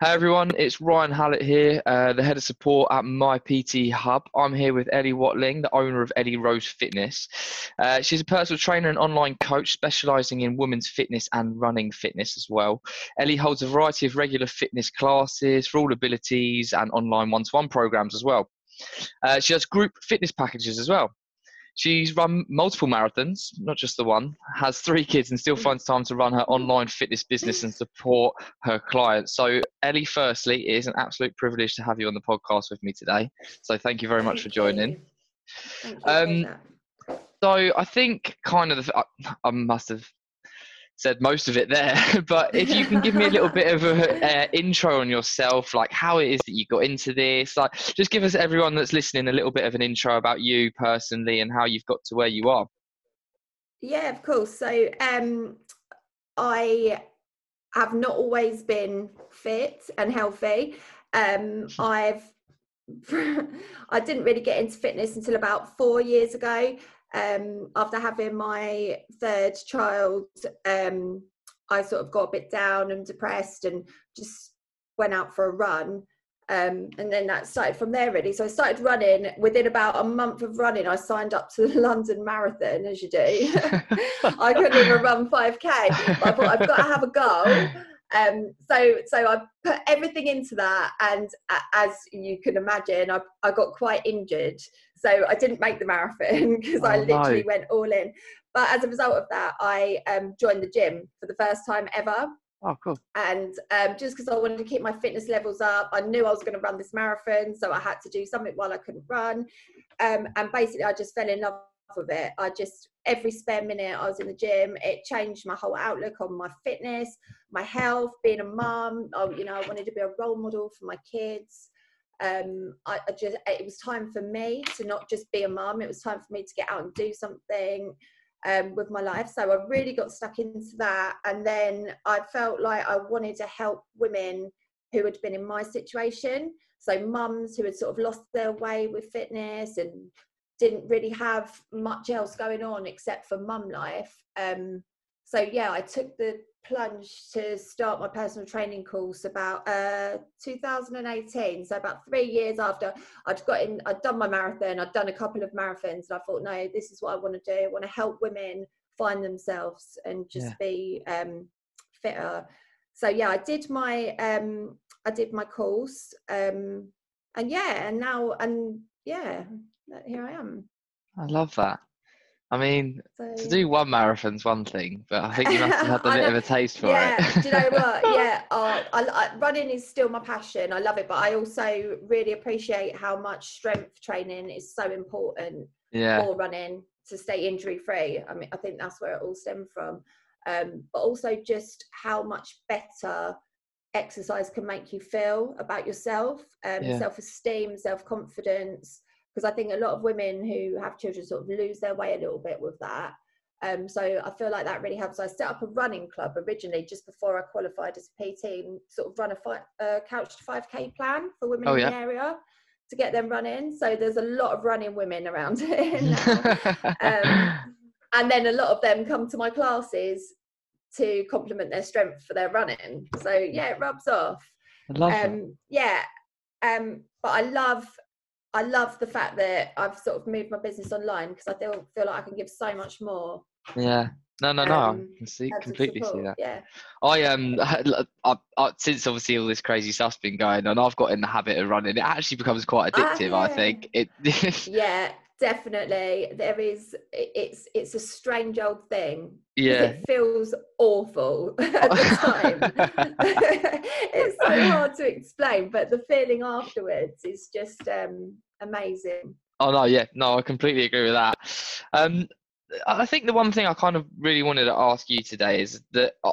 Hi everyone, it's Ryan Hallett here, uh, the head of support at My PT Hub. I'm here with Ellie Watling, the owner of Ellie Rose Fitness. Uh, she's a personal trainer and online coach specialising in women's fitness and running fitness as well. Ellie holds a variety of regular fitness classes for all abilities and online one-to-one programs as well. Uh, she has group fitness packages as well. She's run multiple marathons, not just the one, has three kids, and still finds time to run her online fitness business and support her clients. So, Ellie, firstly, it is an absolute privilege to have you on the podcast with me today. So, thank you very much for joining. Um, so, I think kind of the, I, I must have said most of it there. but if you can give me a little bit of an uh, intro on yourself, like how it is that you got into this, like just give us everyone that's listening a little bit of an intro about you personally and how you've got to where you are. Yeah, of course. So um, I have not always been fit and healthy. Um, I've I didn't really get into fitness until about four years ago um, after having my third child, um, I sort of got a bit down and depressed and just went out for a run. Um, and then that started from there really. So I started running. Within about a month of running, I signed up to the London Marathon, as you do. I couldn't even run 5k. But I thought I've got to have a go. Um, so so I put everything into that, and as you can imagine, I, I got quite injured. So I didn't make the marathon because oh, I literally no. went all in. But as a result of that, I um, joined the gym for the first time ever. Oh, cool. And um, just because I wanted to keep my fitness levels up, I knew I was going to run this marathon, so I had to do something while I couldn't run. Um, and basically, I just fell in love with it. I just every spare minute I was in the gym, it changed my whole outlook on my fitness, my health, being a mum. You know, I wanted to be a role model for my kids. Um, I, I just it was time for me to not just be a mum. It was time for me to get out and do something. Um, with my life. So I really got stuck into that. And then I felt like I wanted to help women who had been in my situation. So mums who had sort of lost their way with fitness and didn't really have much else going on except for mum life. Um, so yeah, I took the plunge to start my personal training course about uh, 2018. So about three years after I'd got in, I'd done my marathon, I'd done a couple of marathons, and I thought, no, this is what I want to do. I want to help women find themselves and just yeah. be um, fitter. So yeah, I did my um, I did my course, um, and yeah, and now and yeah, here I am. I love that. I mean, so, to do one marathon's one thing, but I think you must have had a bit of a taste for yeah, it. do you know what? Yeah, uh, I, I, running is still my passion. I love it, but I also really appreciate how much strength training is so important yeah. for running to stay injury free. I mean, I think that's where it all stemmed from. Um, but also just how much better exercise can make you feel about yourself, um, yeah. self esteem, self confidence because I think a lot of women who have children sort of lose their way a little bit with that. Um, so I feel like that really helps. I set up a running club originally just before I qualified as a PT and sort of run a uh, couch 5k plan for women oh, in yeah. the area to get them running. So there's a lot of running women around here um, and then a lot of them come to my classes to complement their strength for their running. So yeah, it rubs off. I love um, yeah. Um, but I love I love the fact that I've sort of moved my business online because I feel feel like I can give so much more. Yeah. No, no, no. Um, I can see completely see that. Yeah. I um, I, I, since obviously all this crazy stuff's been going on, I've got in the habit of running. It actually becomes quite ah, addictive. Uh, yeah. I think it. yeah, definitely. There is. It's it's a strange old thing. Yeah. It feels awful at the time. it's so hard to explain, but the feeling afterwards is just um amazing. Oh no, yeah, no, I completely agree with that. Um, I think the one thing I kind of really wanted to ask you today is that uh,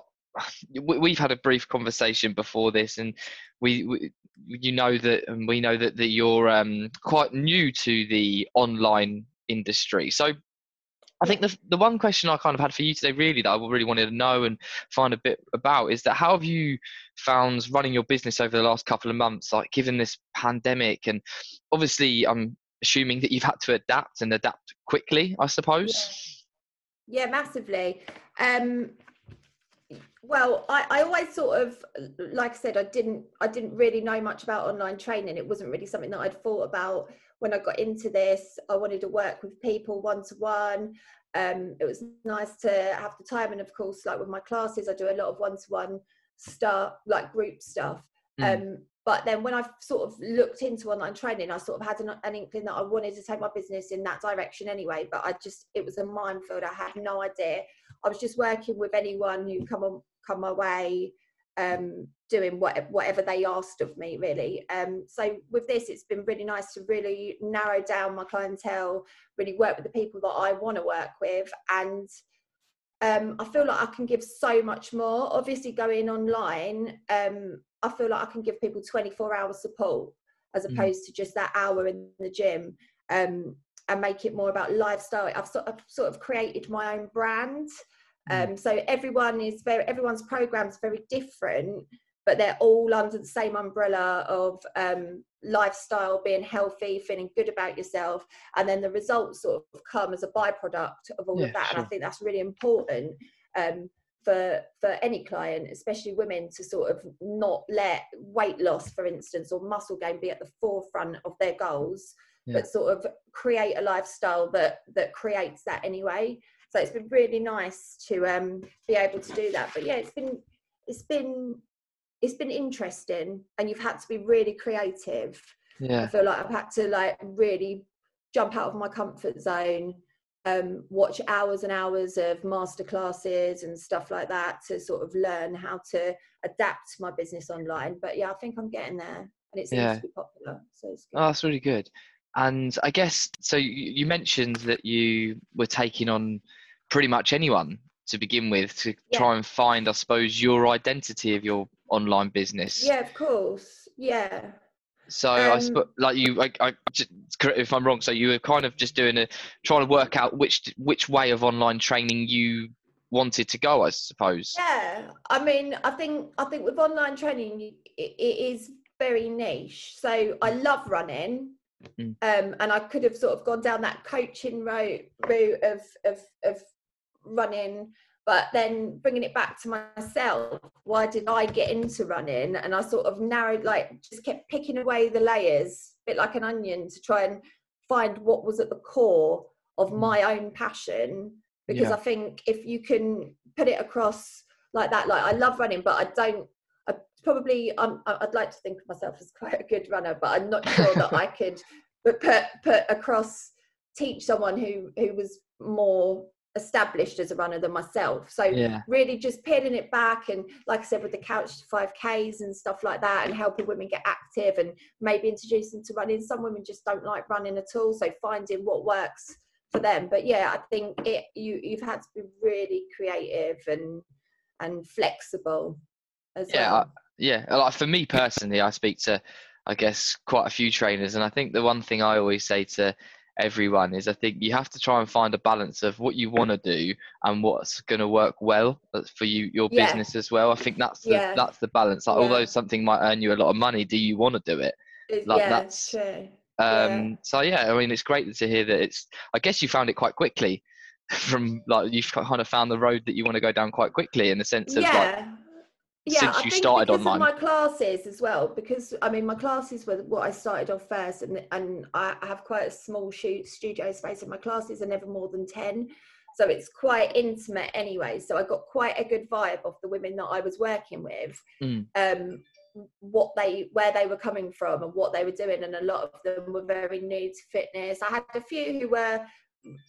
we've had a brief conversation before this, and we, we you know that, and we know that that you're um, quite new to the online industry. So I think the the one question I kind of had for you today, really, that I really wanted to know and find a bit about is that how have you found running your business over the last couple of months, like given this pandemic, and obviously I'm assuming that you've had to adapt and adapt quickly, I suppose. Yeah, yeah massively. Um, well I, I always sort of like i said i didn't i didn't really know much about online training it wasn't really something that i'd thought about when i got into this i wanted to work with people one to one um it was nice to have the time and of course like with my classes i do a lot of one to one stuff like group stuff mm. um but then when I sort of looked into online training, I sort of had an, an, inkling that I wanted to take my business in that direction anyway. But I just, it was a minefield. I had no idea. I was just working with anyone who come on, come my way, um, doing what, whatever they asked of me, really. Um, so with this, it's been really nice to really narrow down my clientele, really work with the people that I want to work with, and um, I feel like I can give so much more. Obviously, going online, um, I feel like I can give people 24 hours support as mm. opposed mm. to just that hour in the gym um, and make it more about lifestyle. I've sort of, sort of created my own brand. Mm. Um, so everyone is very, everyone's programs very different, but they're all under the same umbrella of um, lifestyle, being healthy, feeling good about yourself, and then the results sort of come as a byproduct of all yeah, of that. Sure. And I think that's really important. Um, for for any client especially women to sort of not let weight loss for instance or muscle gain be at the forefront of their goals yeah. but sort of create a lifestyle that that creates that anyway so it's been really nice to um be able to do that but yeah it's been it's been it's been interesting and you've had to be really creative yeah i feel like i've had to like really jump out of my comfort zone um, watch hours and hours of master classes and stuff like that to sort of learn how to adapt my business online. But yeah, I think I'm getting there, and it seems yeah. to be popular. So it's good. Oh, that's really good. And I guess so. You mentioned that you were taking on pretty much anyone to begin with to yeah. try and find, I suppose, your identity of your online business. Yeah, of course. Yeah. So um, I sp- like you, I, I just, if I'm wrong. So you were kind of just doing a trying to work out which which way of online training you wanted to go, I suppose. Yeah, I mean, I think I think with online training, it, it is very niche. So I love running, mm. um, and I could have sort of gone down that coaching route route of of of running but then bringing it back to myself why did i get into running and i sort of narrowed like just kept picking away the layers a bit like an onion to try and find what was at the core of mm. my own passion because yeah. i think if you can put it across like that like i love running but i don't I probably I'm, i'd like to think of myself as quite a good runner but i'm not sure that i could but put put across teach someone who who was more established as a runner than myself. So yeah. really just peeling it back and like I said with the couch to 5Ks and stuff like that and helping women get active and maybe introduce them to running. Some women just don't like running at all. So finding what works for them. But yeah, I think it you you've had to be really creative and and flexible as yeah, well. Yeah. Like for me personally, I speak to I guess quite a few trainers and I think the one thing I always say to everyone is I think you have to try and find a balance of what you want to do and what's going to work well for you your yeah. business as well. I think that's the, yeah. that's the balance. Like, yeah. although something might earn you a lot of money, do you want to do it? Like yeah, that's true. Um, so yeah, I mean, it's great to hear that it's. I guess you found it quite quickly. From like you've kind of found the road that you want to go down quite quickly in the sense of like yeah, since I you started because online? Of my classes as well, because I mean, my classes were what I started off first, and and I have quite a small shoot studio space, and my classes are never more than ten, so it's quite intimate anyway. So I got quite a good vibe of the women that I was working with, mm. um, what they where they were coming from and what they were doing, and a lot of them were very new to fitness. I had a few who were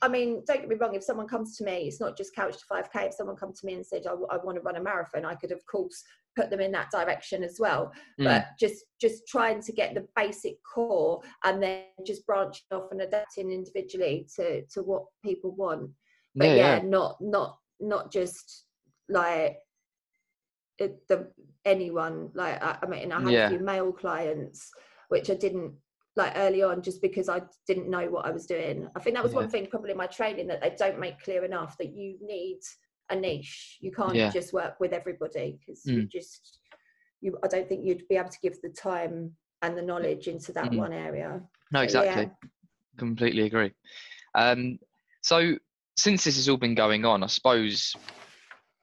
I mean, don't get me wrong. If someone comes to me, it's not just couch to 5k. If someone come to me and said, I, I want to run a marathon, I could, of course, put them in that direction as well. Mm. But just just trying to get the basic core and then just branching off and adapting individually to to what people want. But yeah, yeah, yeah. not not not just like it, the anyone. Like I, I mean, I had yeah. a few male clients which I didn't like early on just because I didn't know what I was doing. I think that was yeah. one thing probably in my training that they don't make clear enough that you need a niche. You can't yeah. just work with everybody because mm. you just you I don't think you'd be able to give the time and the knowledge into that mm-hmm. one area. No, exactly. Yeah. Completely agree. Um, so since this has all been going on, I suppose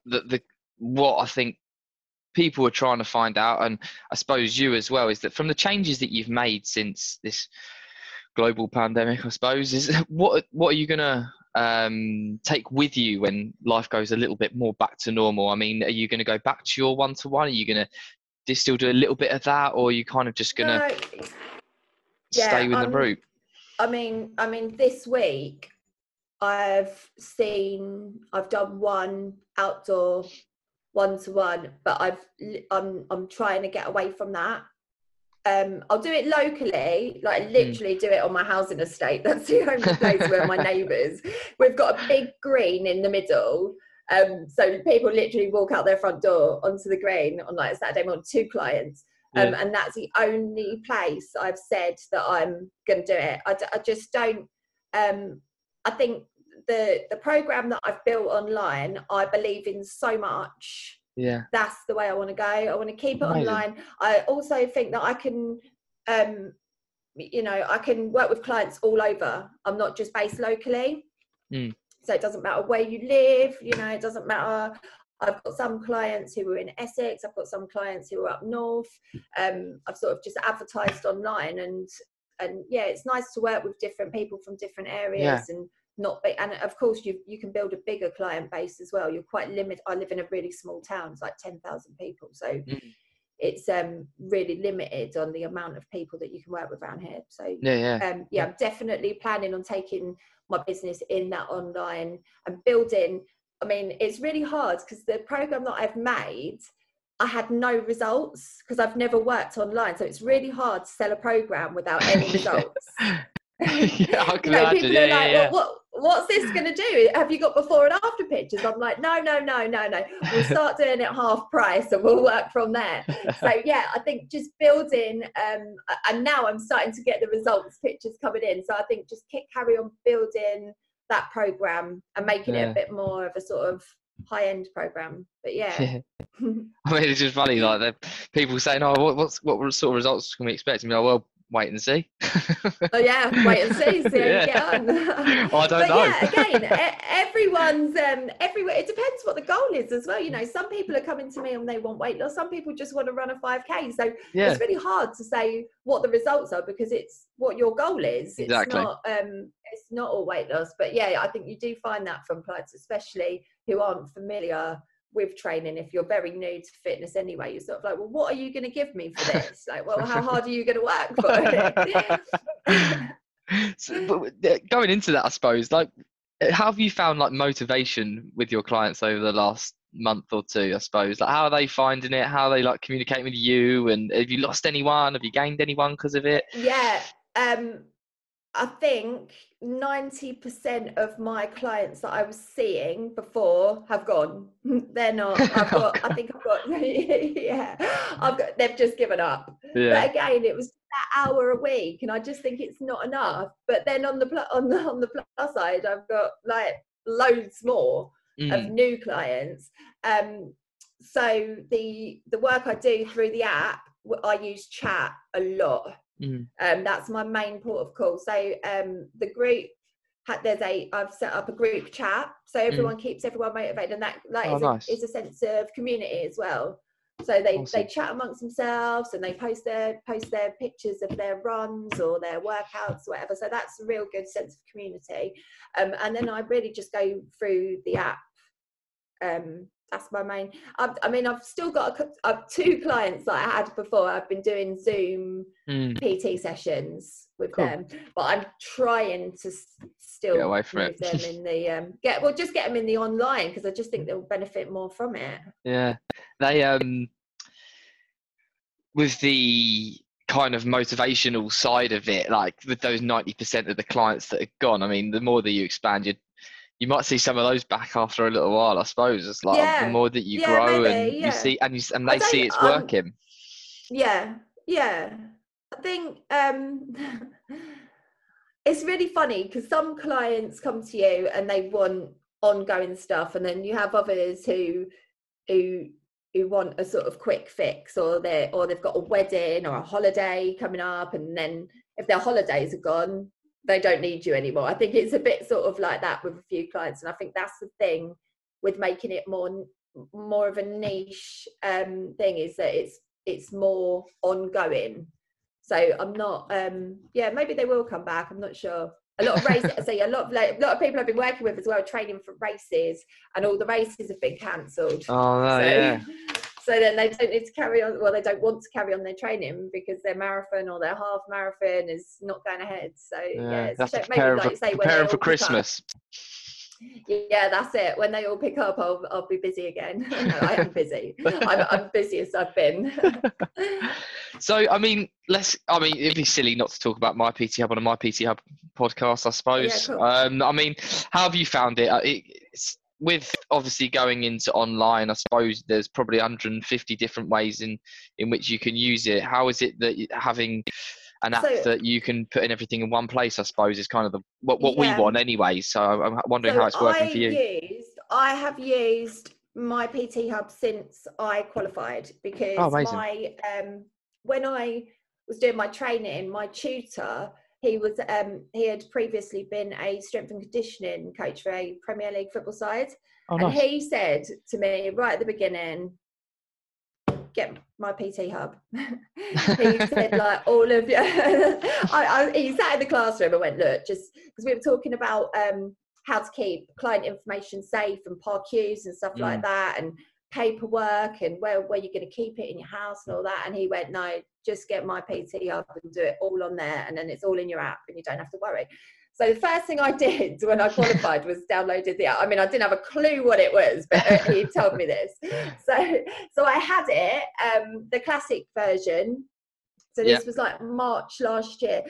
that the what I think people are trying to find out, and I suppose you as well, is that from the changes that you've made since this global pandemic, I suppose, is what what are you gonna um, take with you when life goes a little bit more back to normal? I mean, are you going to go back to your one to one? Are you going to still do a little bit of that, or are you kind of just going to no. yeah, stay with um, the route? I mean, I mean, this week I've seen, I've done one outdoor one to one, but I've I'm I'm trying to get away from that. Um, I'll do it locally, like hmm. literally mm. do it on my housing estate. That's the only place where my neighbours. We've got a big green in the middle. Um, so people literally walk out their front door onto the green on like a Saturday morning, two clients. Um, yeah. and that's the only place I've said that I'm going to do it. I, I just don't. Um, I think the the program that I've built online, I believe in so much. Yeah, that's the way I want to go. I want to keep it Amazing. online. I also think that I can, um, you know, I can work with clients all over. I'm not just based locally. Mm. So it doesn't matter where you live. You know, it doesn't matter. I've got some clients who are in Essex. I've got some clients who are up north. Um, I've sort of just advertised online, and and yeah, it's nice to work with different people from different areas yeah. and not big and of course you you can build a bigger client base as well you're quite limited i live in a really small town it's like 10,000 people so mm. it's um really limited on the amount of people that you can work with around here so yeah yeah um yeah, yeah. i'm definitely planning on taking my business in that online and building i mean it's really hard because the program that i've made I had no results because I've never worked online. So it's really hard to sell a program without any results. yeah, I can you know, imagine. People yeah, are like, yeah, well, what, what's this going to do? Have you got before and after pictures? I'm like, no, no, no, no, no. We'll start doing it half price and we'll work from there. So yeah, I think just building, um, and now I'm starting to get the results pictures coming in. So I think just keep carry on building that program and making yeah. it a bit more of a sort of high end program. But yeah. I mean, it's just funny, like the people saying, "Oh, what, what's what sort of results can we expect?" And me, like, well, wait and see. oh yeah, wait and see. See yeah. get on. I don't but know. Yeah, again, everyone's um, everywhere. It depends what the goal is as well. You know, some people are coming to me and they want weight loss. Some people just want to run a five k. So yeah. it's really hard to say what the results are because it's what your goal is. It's exactly. not um, it's not all weight loss. But yeah, I think you do find that from clients, especially who aren't familiar with training if you're very new to fitness anyway you're sort of like well what are you going to give me for this? Like well how hard are you going to work for it? So, going into that i suppose like how have you found like motivation with your clients over the last month or two i suppose? Like how are they finding it? How are they like communicating with you? And have you lost anyone? Have you gained anyone because of it? Yeah um I think 90% of my clients that I was seeing before have gone. They're not. I've got, I think I've got, yeah, I've got, they've just given up. Yeah. But again, it was that hour a week and I just think it's not enough. But then on the, on the, on the plus side, I've got like loads more mm. of new clients. Um, so the, the work I do through the app, I use chat a lot Mm. Um, that's my main port of call. So um, the group there's a I've set up a group chat so mm. everyone mm. keeps everyone motivated and that that oh, is, nice. a, is, a, sense of community as well. So they, awesome. they chat amongst themselves and they post their post their pictures of their runs or their workouts or whatever. So that's a real good sense of community. Um, and then I really just go through the app um, that's my main. I've, i mean, I've still got a, I've two clients that I had before. I've been doing Zoom mm. PT sessions with cool. them, but I'm trying to still get away from it. them in the um, get well, just get them in the online because I just think they'll benefit more from it. Yeah, they um with the kind of motivational side of it, like with those ninety percent of the clients that are gone. I mean, the more that you expand your you might see some of those back after a little while. I suppose it's like yeah. the more that you yeah, grow maybe, and yeah. you see and you and they see it's um, working. Yeah, yeah. I think um, it's really funny because some clients come to you and they want ongoing stuff, and then you have others who who who want a sort of quick fix, or they or they've got a wedding or a holiday coming up, and then if their holidays are gone, they don't need you anymore. I think it's a bit sort of like that with a few clients, and I think that's the thing with making it more more of a niche um, thing is that it's it's more ongoing. So I'm not. Um, yeah, maybe they will come back. I'm not sure. A lot of races. so yeah, a lot of like, a lot of people I've been working with as well, training for races, and all the races have been cancelled. Oh no, so, yeah. So then they don't need to carry on. Well, they don't want to carry on their training because their marathon or their half marathon is not going ahead. So yeah, Yeah, it's that's a to shame. Maybe, like for, you say, all for up- Christmas. yeah, that's it. When they all pick up, I'll, I'll be busy again. no, I am busy. I'm, I'm busy as I've been. So, I mean, let's. I mean, it'd be silly not to talk about my PT Hub on a my PT Hub podcast, I suppose. cool. um, I mean, how have you found it? Uh, it it's, with obviously going into online, I suppose there's probably 150 different ways in in which you can use it. How is it that having an app So- that you can put in everything in one place? I suppose is kind of the what, what Yeah. we want anyway. So I'm wondering So how it's working I for you. Used, I have used my PT Hub since I qualified because Oh, my um, when I was doing my training, my tutor he was um, he had previously been a strength and conditioning coach for a Premier League football side, Oh, and he said to me right at the beginning, "Get my PT Hub." he said like all of you. I, I, he sat in the classroom and went, "Look, just because we were talking about um, how to keep client information safe and PARQs and stuff Mm. like that, and paperwork and where where you're going to keep it in your house and all that." And he went, "No, just get my PT Hub and do it all on there, and then it's all in your app, and you don't have to worry." So the first thing I did when I qualified was downloaded the app. I mean, I didn't have a clue what it was, but uh, he told me this. So, so I had it, um, the classic version. So this Yeah. was like March last year,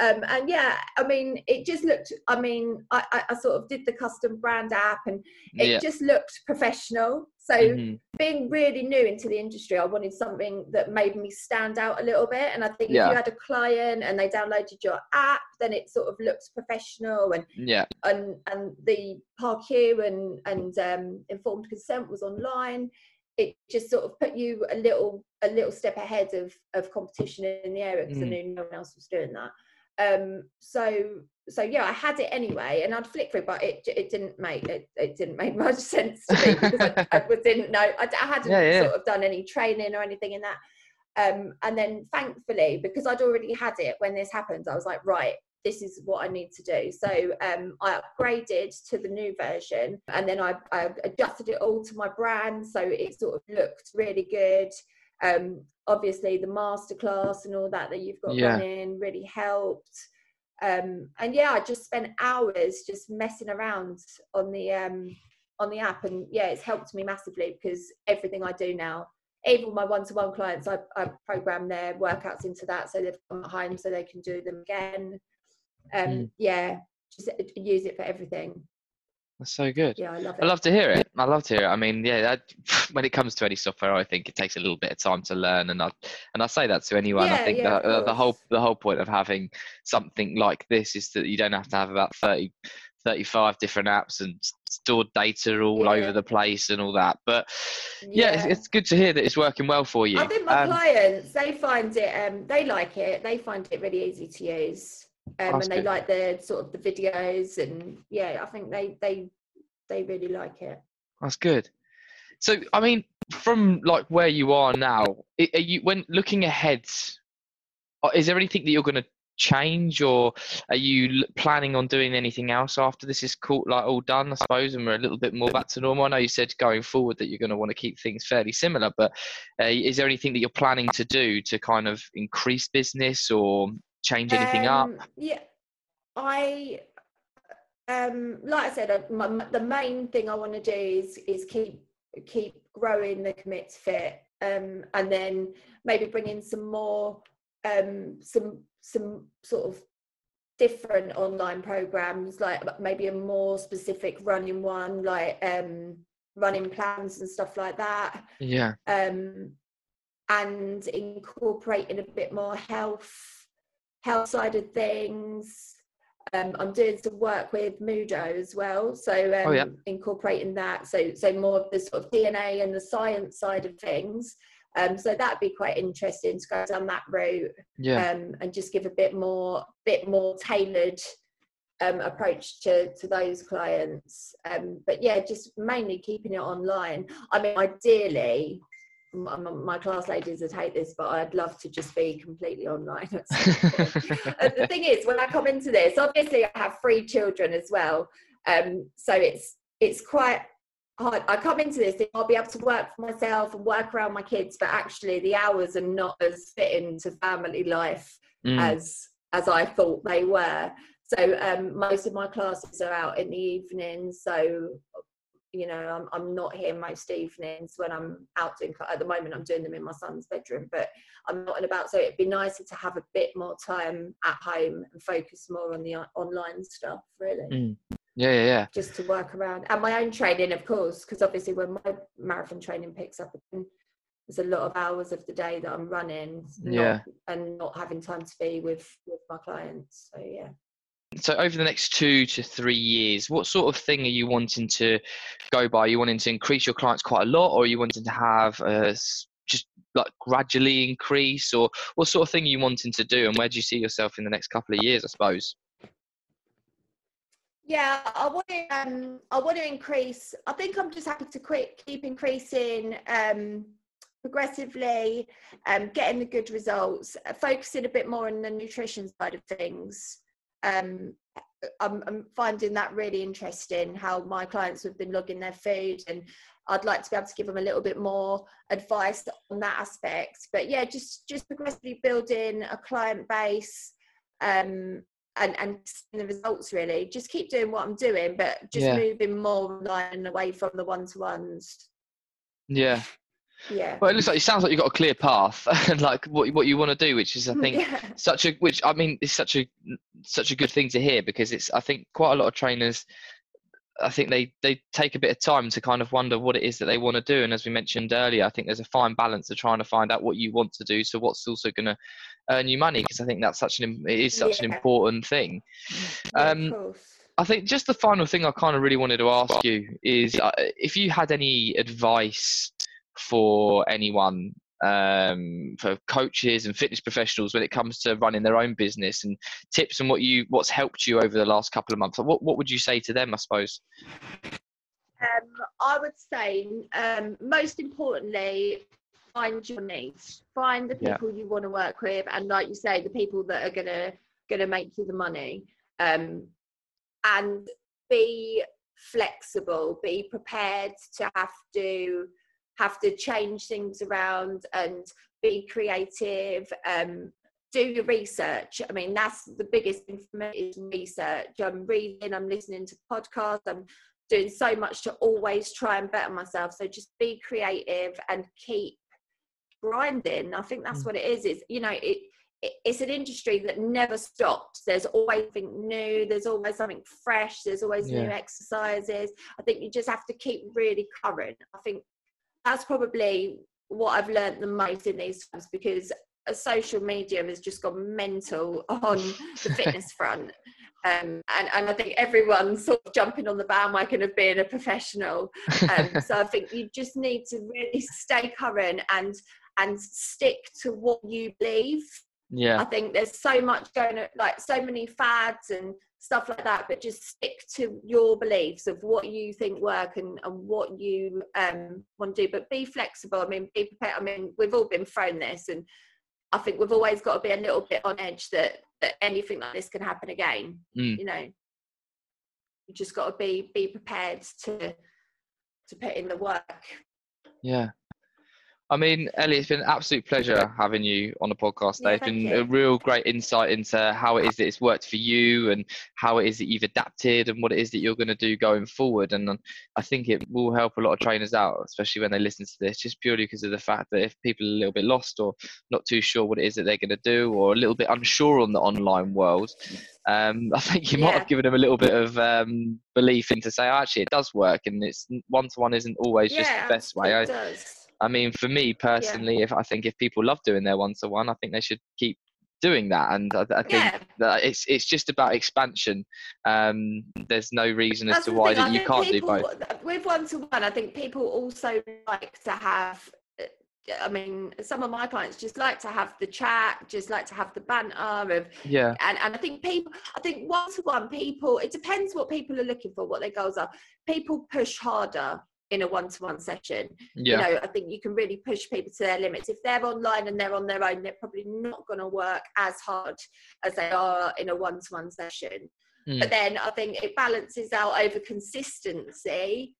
um, and yeah, I mean, it just looked. I mean, I, I, I sort of did the custom brand app, and it yeah. just looked professional. So Mhm. being really new into the industry, I wanted something that made me stand out a little bit. And I think if you had a client and they downloaded your app, then it sort of looks professional and Yeah. and and the PARQ and and um, informed consent was online. It just sort of put you a little a little step ahead of of competition in the area because I Mm. knew no one else was doing that. Um, so so yeah, I had it anyway, and I'd flick through, but it it didn't make it, it didn't make much sense to me because I, I didn't know I, I hadn't Yeah, yeah. sort of done any training or anything in that. Um, and then thankfully, because I'd already had it when this happened, I was like, right, this is what I need to do. So um, I upgraded to the new version and then I, I adjusted it all to my brand. So it sort of looked really good. Um, obviously, the masterclass and all that that you've got Yeah. running really helped. Um, and yeah, I just spent hours just messing around on the um, on the app, and yeah, it's helped me massively because everything I do now even my one-to-one clients I, I program their workouts into that so they've come at home so they can do them again um Mm. yeah just use it for everything That's so good. yeah i love it I love to hear it. I love to hear it. I mean, yeah, that, when it comes to any software, I think it takes a little bit of time to learn, and I and I say that to anyone. I think yeah, the, the, whole the whole point of having something like this is that you don't have to have about 30, 35 different apps and stored data all Yeah. over the place and all that. But yeah, it's, it's good to hear that it's working well for you. i think my Um, clients they find it um they like it they find it really easy to use um and they good. like the sort of the videos and yeah i think they they they really like it That's good. So, I mean, from like where you are now, are you when looking ahead? uh, Is there anything that you're going to change, or are you planning on doing anything else after this is caught like all done? I suppose, and we're a little bit more back to normal. I know you said going forward that you're going to want to keep things fairly similar, but uh, is there anything that you're planning to do to kind of increase business or change anything up? Um, Yeah, I um like I said, uh, my, my- the main thing I want to do is is keep keep growing the commits fit, um, and then maybe bring in some more um some some sort of different online programs like maybe a more specific running one like um running plans and stuff like that Yeah, um, and incorporating a bit more health health side of things. Um, I'm doing some work with Muhdo as well, so um, Oh, yeah. incorporating that. So so more of the sort of DNA and the science side of things. Um, so that'd be quite interesting to go down that route yeah, um, and just give a bit more bit more tailored um, approach to to those clients. Um, but yeah, just mainly keeping it online. I mean, ideally, my, my, class ladies would hate this, but I'd love to just be completely online. the thing is, when I come into this, obviously I have three children as well, um, so it's it's quite hard. I come into this, I'll be able to work for myself and work around my kids, but actually the hours are not as fitting to family life mm. as as I thought they were. So um, most of my classes are out in the evening. So you know, I'm, I'm not here most evenings when I'm out doing. At the moment, I'm doing them in my son's bedroom, but I'm not in about. So it'd be nicer to have a bit more time at home and focus more on the online stuff, really. Mm. Yeah, yeah, yeah. Just to work around and my own training, of course, because obviously when my marathon training picks up, there's a lot of hours of the day that I'm running, yeah, and not having time to be with with my clients. So yeah. So over the next two to three years, what sort of thing are you wanting to go by? Are you wanting to increase your clients quite a lot, or are you wanting to have a just like gradually increase, or what sort of thing are you wanting to do, and where do you see yourself in the next couple of years? I suppose. Yeah, I want to. Um, I want to increase. I think I'm just happy to quit, keep increasing um, progressively, um, getting the good results, uh, focusing a bit more on the nutrition side of things. Um, I'm, I'm finding that really interesting. How my clients have been logging their food, and I'd like to be able to give them a little bit more advice on that aspect. But yeah, just just progressively building a client base. Um, and and the results really just keep doing what i'm doing but just yeah. moving more line away from the one-to-ones yeah yeah well it looks like it sounds like you've got a clear path and like what, what you want to do which is i think yeah. such a which i mean it's such a such a good thing to hear because it's i think quite a lot of trainers I think they they take a bit of time to kind of wonder what it is that they want to do. And as we mentioned earlier, I think there's a fine balance of trying to find out what you want to do. So what's also going to earn you money? Because I think that's such an it is such yeah. an important thing. Um, I think just the final thing I kind of really wanted to ask you is uh, if you had any advice for anyone um, for coaches and fitness professionals when it comes to running their own business and tips and what you what's helped you over the last couple of months? What, what would you say to them i suppose? Um, i would say um, most importantly find your niche. Find the people yeah. you want to work with and like you say the people that are gonna gonna make you the money. Um, and be flexible. Be prepared to have to have to change things around and be creative um, do your research i mean that's the biggest thing for me is research i'm reading i'm listening to podcasts i'm doing so much to always try and better myself so just be creative and keep grinding i think that's mm. what it is is you know it it's an industry that never stops. There's always something new. There's always something fresh. There's always yeah. new exercises. I think you just have to keep really current. I think that's probably what I've learned the most in these times because a social media has just gone mental on the fitness front. Um, and, and I think everyone's sort of jumping on the bandwagon of being a professional. Um, so I think you just need to really stay current and and stick to what you believe. Yeah. I think there's so much going on, like so many fads and stuff like that but just stick to your beliefs of what you think work and, and what you um, want to do. But be flexible. I mean be prepared. I mean we've all been thrown this and i think we've always got to be a little bit on edge that that anything like this can happen again mm. you know? You just got to be be prepared to to put in the work. Yeah I mean, Ellie, it's been an absolute pleasure having you on the podcast today. Yeah, it's been you. a real great insight into how it is that it's worked for you and how it is that you've adapted and what it is that you're going to do going forward. And um, I think it will help a lot of trainers out, especially when they listen to this, just purely because of the fact that if people are a little bit lost or not too sure what it is that they're going to do or a little bit unsure on the online world, um, I think you might yeah. have given them a little bit of um, belief into say, oh, actually, it does work and it's one to one isn't always yeah, just the best way. It does I mean, for me personally, yeah. if I think if people love doing their one to one, I think they should keep doing that. And I, I think yeah. that it's it's just about expansion. Um, there's no reason as to why that you can't people, do both. With one to one, I think people also like to have I mean, some of my clients just like to have the chat, just like to have the banter of yeah. And and I think people, I think one to one people, it depends what people are looking for, what their goals are. People push harder in a one to one session. Yeah. You know, I think you can really push people to their limits. If they're online and they're on their own, they're probably not going to work as hard as they are in a one to one session. Mm. But then I think it balances out over consistency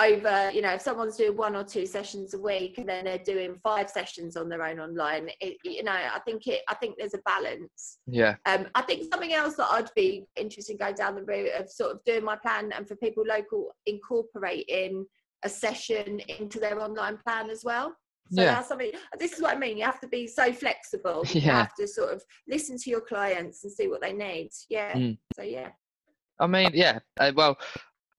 over you know if someone's doing one or two sessions a week and then they're doing five sessions on their own online it, you know i think it i think there's a balance yeah um i think something else that i'd be interested in going down the route of sort of doing my plan and for people local incorporating a session into their online plan as well so Yeah. that's something this is what i mean you have to be so flexible yeah. you have to sort of listen to your clients and see what they need yeah Mm. so yeah I mean, yeah. Uh, well,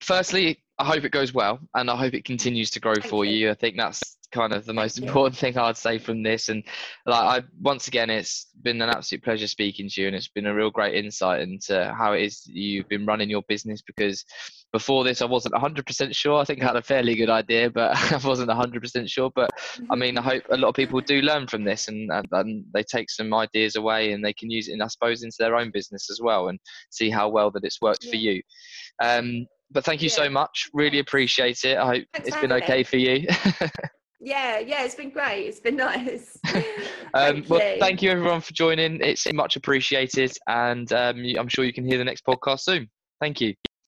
firstly, I hope it goes well, and I hope it continues to grow Thank for you. you. I think that's kind of the most you. important thing I'd say from this. And like, I once again, it's been an absolute pleasure speaking to you, and it's been a real great insight into how it is you've been running your business. Because before this, I wasn't 100% sure. I think I had a fairly good idea, but I wasn't 100% sure. But I mean, I hope a lot of people do learn from this and, and, and they take some ideas away and they can use it, in, I suppose, into their own business as well and see how well that it's worked for you. Um, but thank you so much. Really appreciate it. I hope Thanks it's been okay me. for you. Yeah, yeah, it's been great. It's been nice. um, Thank well, you. thank you everyone for joining. It's much appreciated, and um, I'm sure you can hear the next podcast soon. Thank you.